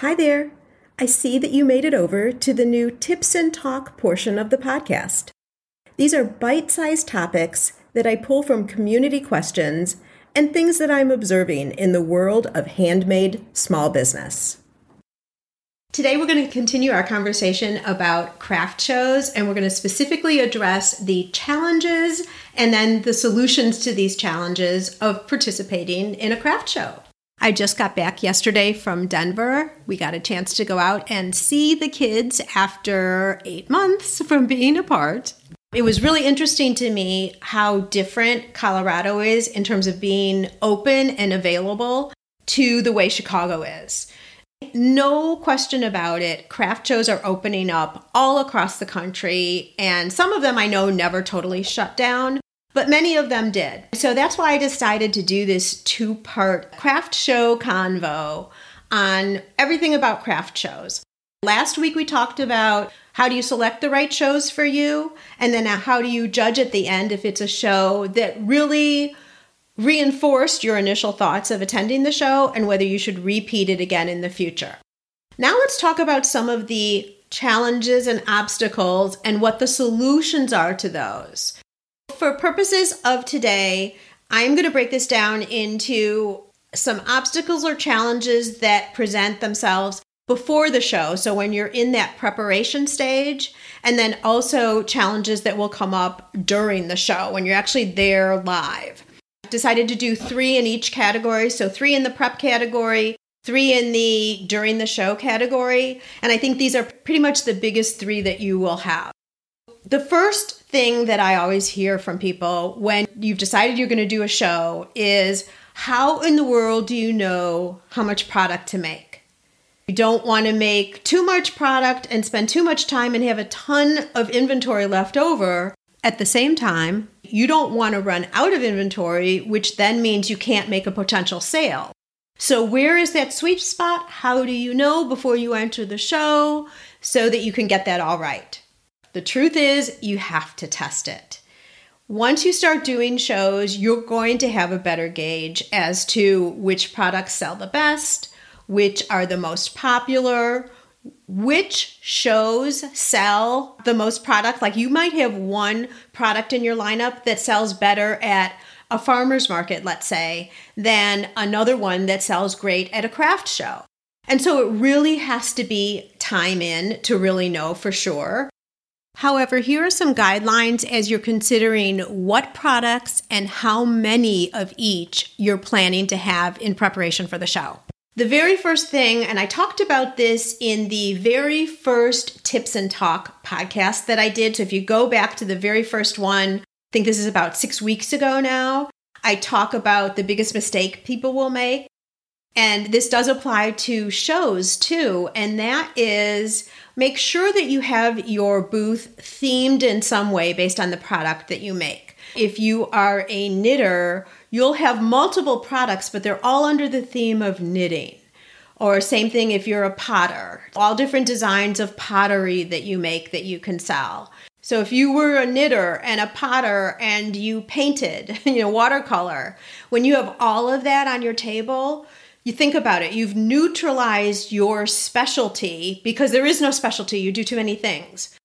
Hi there. I see that you made it over to the new Tips and Talk portion of the podcast. These are bite sized topics that I pull from community questions and things that I'm observing in the world of handmade small business. Today, we're going to continue our conversation about craft shows, and we're going to specifically address the challenges and then the solutions to these challenges of participating in a craft show. I just got back yesterday from Denver. We got a chance to go out and see the kids after eight months from being apart. It was really interesting to me how different Colorado is in terms of being open and available to the way Chicago is. No question about it, craft shows are opening up all across the country, and some of them I know never totally shut down, but many of them did. So that's why I decided to do this two part craft show convo on everything about craft shows. Last week we talked about how do you select the right shows for you, and then how do you judge at the end if it's a show that really reinforced your initial thoughts of attending the show and whether you should repeat it again in the future. Now let's talk about some of the challenges and obstacles and what the solutions are to those. For purposes of today, I'm going to break this down into some obstacles or challenges that present themselves before the show. So when you're in that preparation stage, and then also challenges that will come up during the show when you're actually there live. Decided to do three in each category. So three in the prep category, three in the during the show category. And I think these are pretty much the biggest three that you will have. The first thing that I always hear from people when you've decided you're going to do a show is how in the world do you know how much product to make? You don't want to make too much product and spend too much time and have a ton of inventory left over. At the same time, you don't want to run out of inventory, which then means you can't make a potential sale. So, where is that sweet spot? How do you know before you enter the show so that you can get that all right? The truth is, you have to test it. Once you start doing shows, you're going to have a better gauge as to which products sell the best, which are the most popular, which shows sell the most product. Like you might have one product in your lineup that sells better at a farmer's market, let's say, than another one that sells great at a craft show. And so it really has to be time in to really know for sure. However, here are some guidelines as you're considering what products and how many of each you're planning to have in preparation for the show. The very first thing, and I talked about this in the very first Tips and Talk podcast that I did. So if you go back to the very first one, I think this is about six weeks ago now, I talk about the biggest mistake people will make. And this does apply to shows too, and that is make sure that you have your booth themed in some way based on the product that you make. If you are a knitter, you'll have multiple products, but they're all under the theme of knitting. Or, same thing if you're a potter, all different designs of pottery that you make that you can sell. So, if you were a knitter and a potter and you painted, you know, watercolor, when you have all of that on your table, you think about it, you've neutralized your specialty because there is no specialty. You do too many things.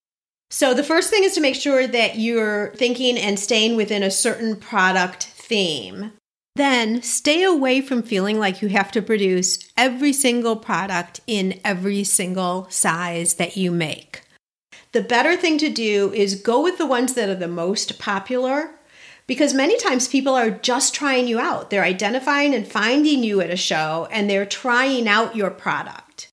So, the first thing is to make sure that you're thinking and staying within a certain product theme. Then stay away from feeling like you have to produce every single product in every single size that you make. The better thing to do is go with the ones that are the most popular because many times people are just trying you out. They're identifying and finding you at a show and they're trying out your product.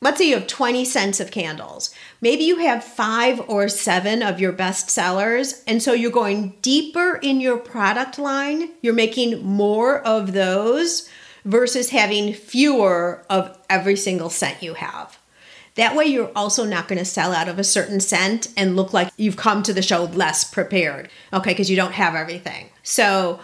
Let's say you have 20 scents of candles. Maybe you have five or seven of your best sellers. And so you're going deeper in your product line. You're making more of those versus having fewer of every single scent you have. That way, you're also not going to sell out of a certain scent and look like you've come to the show less prepared, okay, because you don't have everything. So,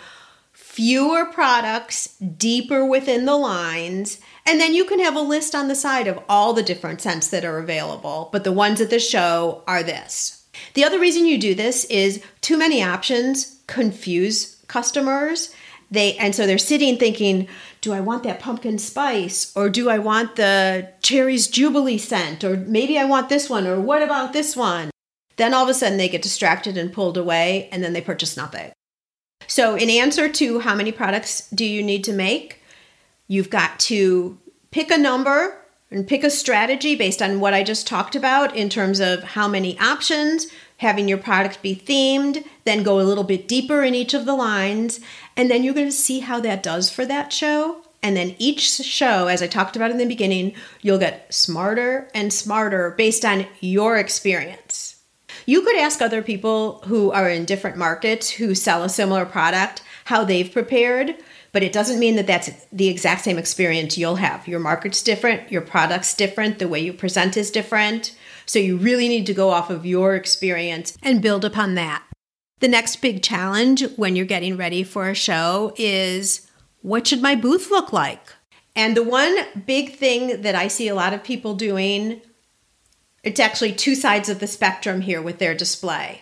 fewer products, deeper within the lines, and then you can have a list on the side of all the different scents that are available, but the ones at the show are this. The other reason you do this is too many options confuse customers they and so they're sitting thinking, do I want that pumpkin spice or do I want the cherries jubilee scent or maybe I want this one or what about this one? Then all of a sudden they get distracted and pulled away and then they purchase nothing. So in answer to how many products do you need to make, you've got to pick a number and pick a strategy based on what I just talked about in terms of how many options, having your product be themed, then go a little bit deeper in each of the lines, and then you're going to see how that does for that show. And then each show, as I talked about in the beginning, you'll get smarter and smarter based on your experience. You could ask other people who are in different markets who sell a similar product how they've prepared, but it doesn't mean that that's the exact same experience you'll have. Your market's different, your product's different, the way you present is different. So you really need to go off of your experience and build upon that. The next big challenge when you're getting ready for a show is what should my booth look like? And the one big thing that I see a lot of people doing, it's actually two sides of the spectrum here with their display.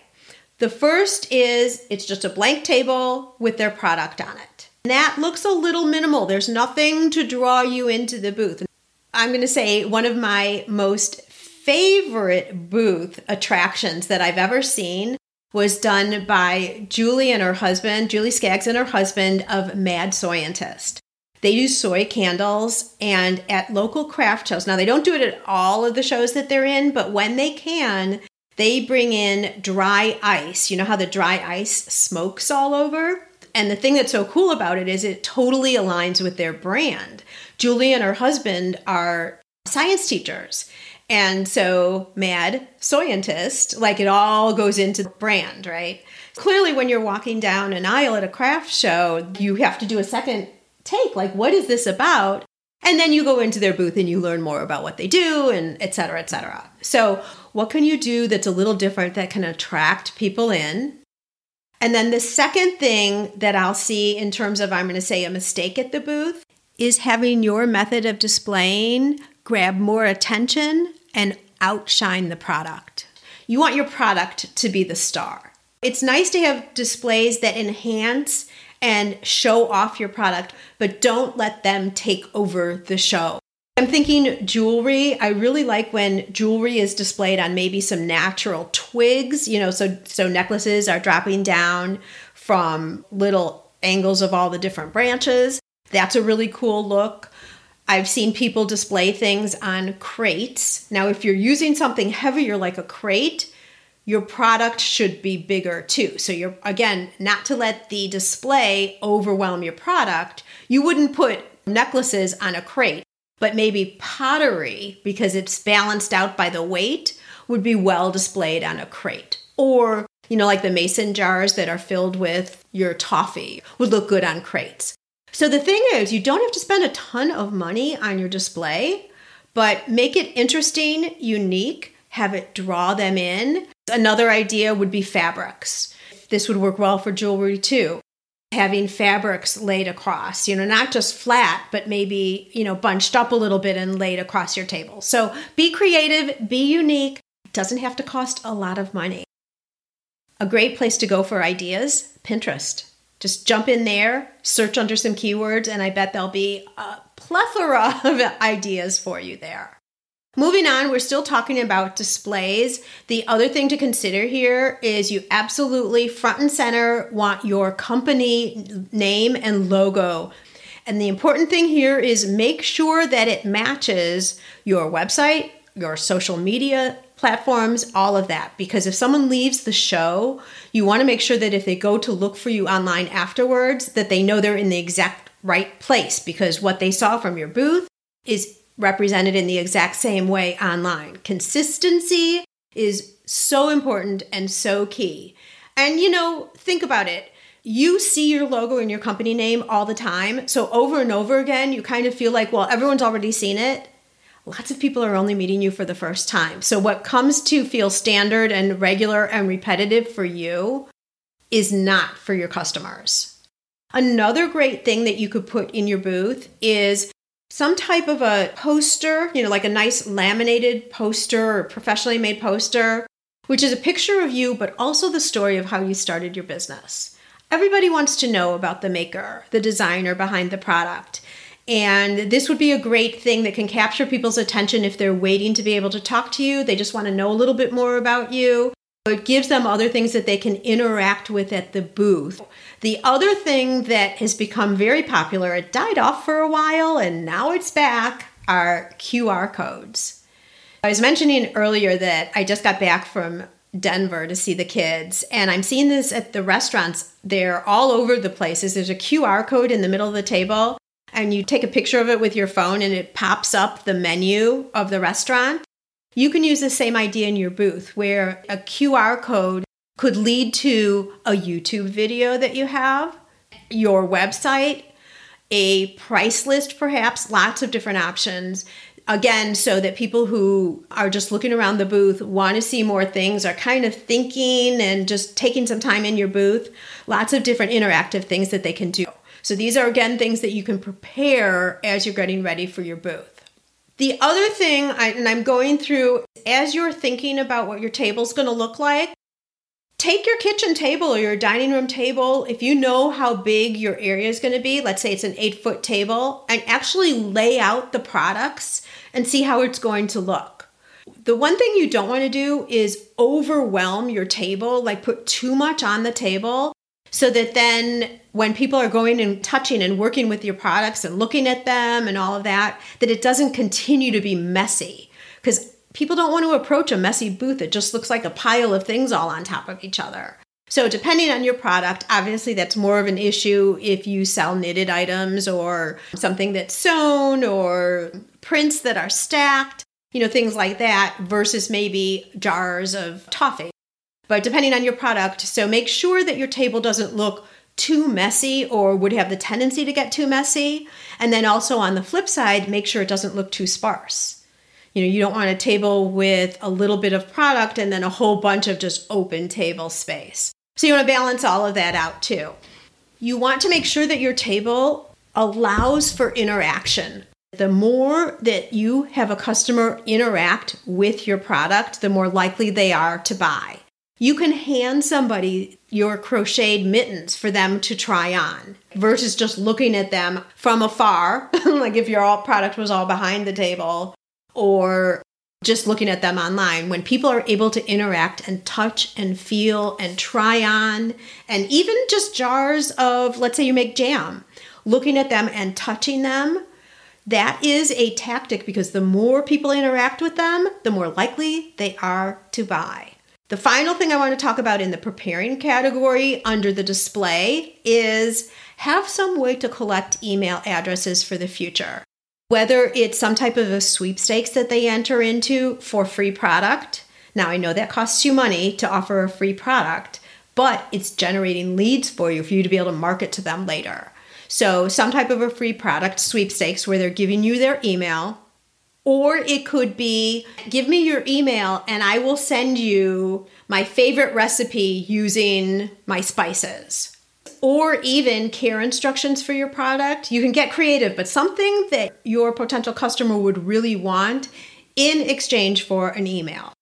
The first is it's just a blank table with their product on it. And that looks a little minimal. There's nothing to draw you into the booth. I'm going to say one of my most favorite booth attractions that I've ever seen was done by Julie and her husband, Julie Skaggs and her husband of Mad Soyentist. They do soy candles and at local craft shows. Now, they don't do it at all of the shows that they're in, but when they can, they bring in dry ice. You know how the dry ice smokes all over? And the thing that's so cool about it is it totally aligns with their brand. Julie and her husband are science teachers. And so, mad scientist, like it all goes into the brand, right? Clearly, when you're walking down an aisle at a craft show, you have to do a second take like, what is this about? And then you go into their booth and you learn more about what they do and et cetera, et cetera. So, what can you do that's a little different that can attract people in? And then the second thing that I'll see in terms of, I'm going to say, a mistake at the booth is having your method of displaying grab more attention and outshine the product. You want your product to be the star. It's nice to have displays that enhance and show off your product, but don't let them take over the show. I'm thinking jewelry. I really like when jewelry is displayed on maybe some natural twigs, you know, so so necklaces are dropping down from little angles of all the different branches. That's a really cool look. I've seen people display things on crates. Now, if you're using something heavier like a crate, your product should be bigger too. So, you're again, not to let the display overwhelm your product, you wouldn't put necklaces on a crate, but maybe pottery, because it's balanced out by the weight, would be well displayed on a crate. Or, you know, like the mason jars that are filled with your toffee would look good on crates. So the thing is, you don't have to spend a ton of money on your display, but make it interesting, unique, have it draw them in. Another idea would be fabrics. This would work well for jewelry too. Having fabrics laid across, you know, not just flat, but maybe, you know, bunched up a little bit and laid across your table. So be creative, be unique. It doesn't have to cost a lot of money. A great place to go for ideas Pinterest. Just jump in there, search under some keywords, and I bet there'll be a plethora of ideas for you there. Moving on, we're still talking about displays. The other thing to consider here is you absolutely front and center want your company name and logo. And the important thing here is make sure that it matches your website, your social media platforms, all of that. Because if someone leaves the show, you want to make sure that if they go to look for you online afterwards, that they know they're in the exact right place because what they saw from your booth is represented in the exact same way online. Consistency is so important and so key. And you know, think about it. You see your logo and your company name all the time. So over and over again, you kind of feel like, well, everyone's already seen it lots of people are only meeting you for the first time. So, what comes to feel standard and regular and repetitive for you is not for your customers. Another great thing that you could put in your booth is some type of a poster, you know, like a nice laminated poster or professionally made poster, which is a picture of you, but also the story of how you started your business. everybody wants to know about the maker, the designer behind the product. And this would be a great thing that can capture people's attention if they're waiting to be able to talk to you. They just want to know a little bit more about you. It gives them other things that they can interact with at the booth. The other thing that has become very popular, it died off for a while and now it's back, are QR codes. I was mentioning earlier that I just got back from Denver to see the kids. And I'm seeing this at the restaurants. They're all over the places. There's a QR code in the middle of the table, and you take a picture of it with your phone, and it pops up the menu of the restaurant. You can use the same idea in your booth where a QR code could lead to a YouTube video that you have, your website, a price list, perhaps, lots of different options again so that people who are just looking around the booth want to see more things are kind of thinking and just taking some time in your booth lots of different interactive things that they can do so these are again things that you can prepare as you're getting ready for your booth. The other thing I, and i'm going through as you're thinking about what your table's going to look like take your kitchen table or your dining room table, if you know how big your area is going to be, let's say it's an eight foot table, and actually lay out the products and see how it's going to look. The one thing you don't want to do is overwhelm your table, like put too much on the table, so that then when people are going and touching and working with your products and looking at them and all of that, that it doesn't continue to be messy. Because people don't want to approach a messy booth that just looks like a pile of things all on top of each other. So, depending on your product, obviously that's more of an issue if you sell knitted items or something that's sewn or prints that are stacked, you know, things like that, versus maybe jars of toffee. But depending on your product, so make sure that your table doesn't look too messy or would have the tendency to get too messy. And then also on the flip side, make sure it doesn't look too sparse. You know, you don't want a table with a little bit of product and then a whole bunch of just open table space. So you want to balance all of that out too. You want to make sure that your table allows for interaction. The more that you have a customer interact with your product, the more likely they are to buy. You can hand somebody your crocheted mittens for them to try on versus just looking at them from afar, like if your product was all behind the table or just looking at them online, when people are able to interact and touch and feel and try on, and even just jars of, let's say you make jam, looking at them and touching them, that is a tactic because the more people interact with them, the more likely they are to buy. The final thing I want to talk about in the preparing category under the display is have some way to collect email addresses for the future whether it's some type of a sweepstakes that they enter into for free product. Now, I know that costs you money to offer a free product, but it's generating leads for you for you to be able to market to them later. So, some type of a free product sweepstakes where they're giving you their email, or it could be give me your email and I will send you my favorite recipe using my spices or even care instructions for your product. You can get creative, but something that your potential customer would really want in exchange for an email.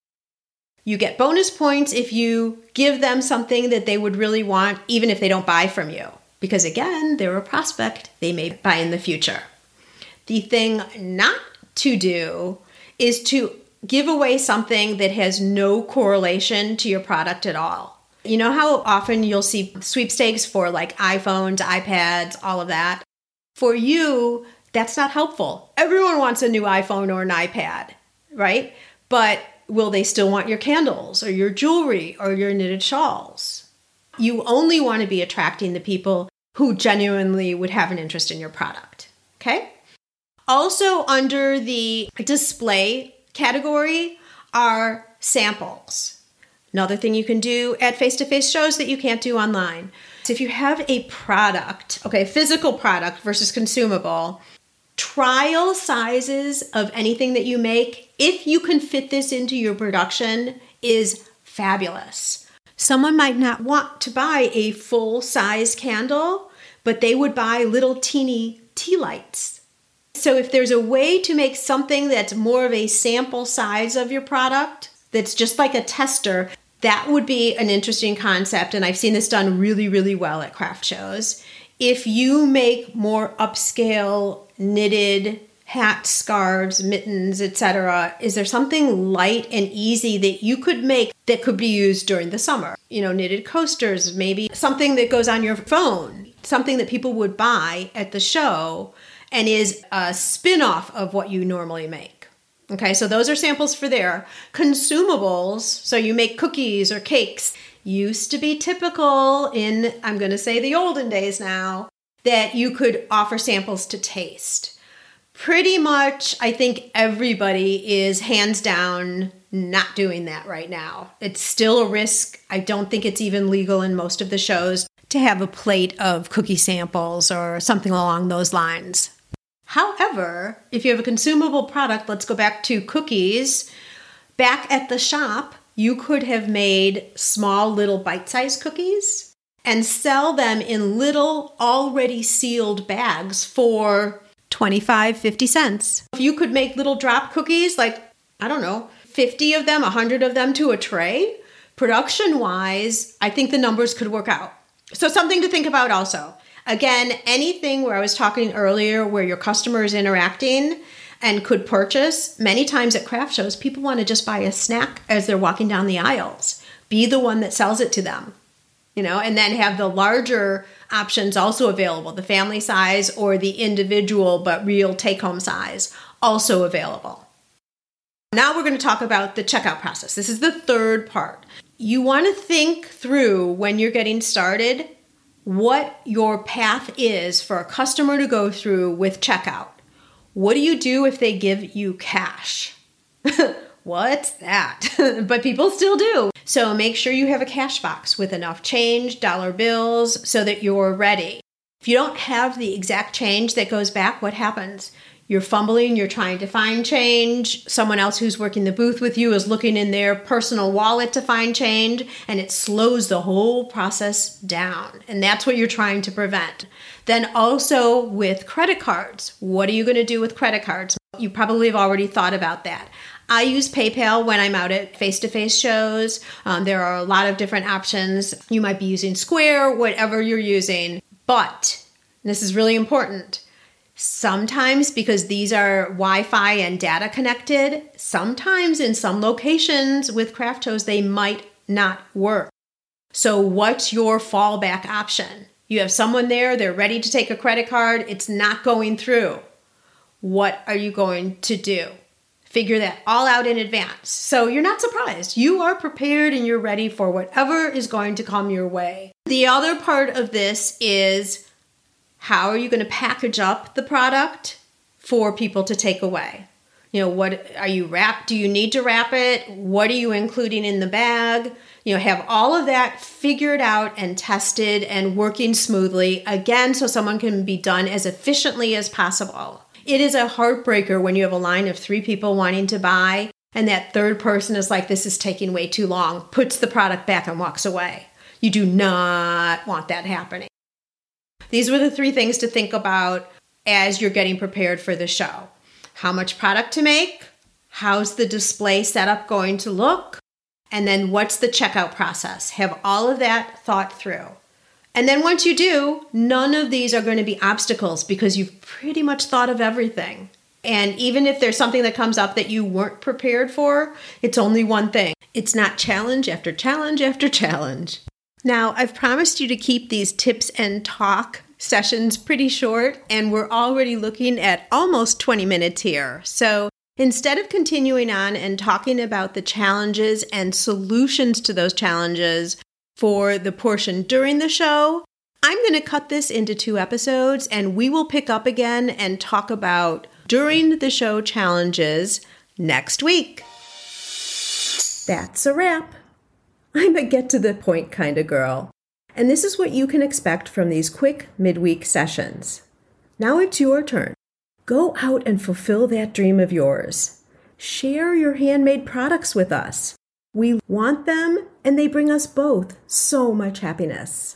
You get bonus points if you give them something that they would really want, even if they don't buy from you. Because again, they're a prospect, they may buy in the future. The thing not to do is to give away something that has no correlation to your product at all. You know how often you'll see sweepstakes for like iPhones, iPads, all of that? For you, that's not helpful. Everyone wants a new iPhone or an iPad, right? But will they still want your candles or your jewelry or your knitted shawls? You only want to be attracting the people who genuinely would have an interest in your product, okay? Also, under the display category are samples. Another thing you can do at face to face shows that you can't do online. So if you have a product, okay, physical product versus consumable, trial sizes of anything that you make, if you can fit this into your production, is fabulous. Someone might not want to buy a full size candle, but they would buy little teeny tea lights. So if there's a way to make something that's more of a sample size of your product, that's just like a tester, That would be an interesting concept, and I've seen this done really, really well at craft shows. If you make more upscale knitted hats, scarves, mittens, etc., is there something light and easy that you could make that could be used during the summer? You know, knitted coasters, maybe something that goes on your phone, something that people would buy at the show and is a spin off of what you normally make. Okay, so those are samples for there. Consumables, so you make cookies or cakes, used to be typical in, I'm going to say the olden days now, that you could offer samples to taste. Pretty much, I think everybody is hands down not doing that right now. It's still a risk. I don't think it's even legal in most of the shows to have a plate of cookie samples or something along those lines. However, if you have a consumable product, let's go back to cookies. Back at the shop, you could have made small little bite sized cookies and sell them in little already sealed bags for 25, 50 cents. If you could make little drop cookies, like, I don't know, 50 of them, 100 of them to a tray, production wise, I think the numbers could work out. So, something to think about also. Again, anything where I was talking earlier where your customer is interacting and could purchase, many times at craft shows, people want to just buy a snack as they're walking down the aisles. Be the one that sells it to them, you know, and then have the larger options also available the family size or the individual but real take home size also available. Now we're going to talk about the checkout process. This is the third part. You want to think through when you're getting started what your path is for a customer to go through with checkout. What do you do if they give you cash? What's that? but people still do. So make sure you have a cash box with enough change, dollar bills, so that you're ready. If you don't have the exact change that goes back, what happens? You're fumbling, you're trying to find change. Someone else who's working the booth with you is looking in their personal wallet to find change, and it slows the whole process down. And that's what you're trying to prevent. Then, also with credit cards, what are you going to do with credit cards? You probably have already thought about that. I use PayPal when I'm out at face to face shows. Um, there are a lot of different options. You might be using Square, whatever you're using. But this is really important Sometimes, because these are Wi Fi and data connected, sometimes in some locations with craft shows, they might not work. So, what's your fallback option? You have someone there, they're ready to take a credit card, it's not going through. What are you going to do? Figure that all out in advance. So you're not surprised. You are prepared and you're ready for whatever is going to come your way. The other part of this is how are you going to package up the product for people to take away? You know, what are you wrap? Do you need to wrap it? What are you including in the bag? You know, have all of that figured out and tested and working smoothly again so someone can be done as efficiently as possible. It is a heartbreaker when you have a line of three people wanting to buy and that third person is like, this is taking way too long, puts the product back and walks away. You do not want that happening. These were the three things to think about as you're getting prepared for the show. How much product to make? How's the display setup going to look? And then what's the checkout process? Have all of that thought through. And then once you do, none of these are going to be obstacles because you've pretty much thought of everything. And even if there's something that comes up that you weren't prepared for, it's only one thing. It's not challenge after challenge after challenge. Now, I've promised you to keep these tips and talk sessions pretty short, and we're already looking at almost 20 minutes here. So instead of continuing on and talking about the challenges and solutions to those challenges for the portion during the show, I'm going to cut this into two episodes and we will pick up again and talk about during the show challenges next week. That's a wrap. I'm a get to the point kind of girl. And this is what you can expect from these quick midweek sessions. Now it's your turn. Go out and fulfill that dream of yours. Share your handmade products with us. We want them, and they bring us both so much happiness.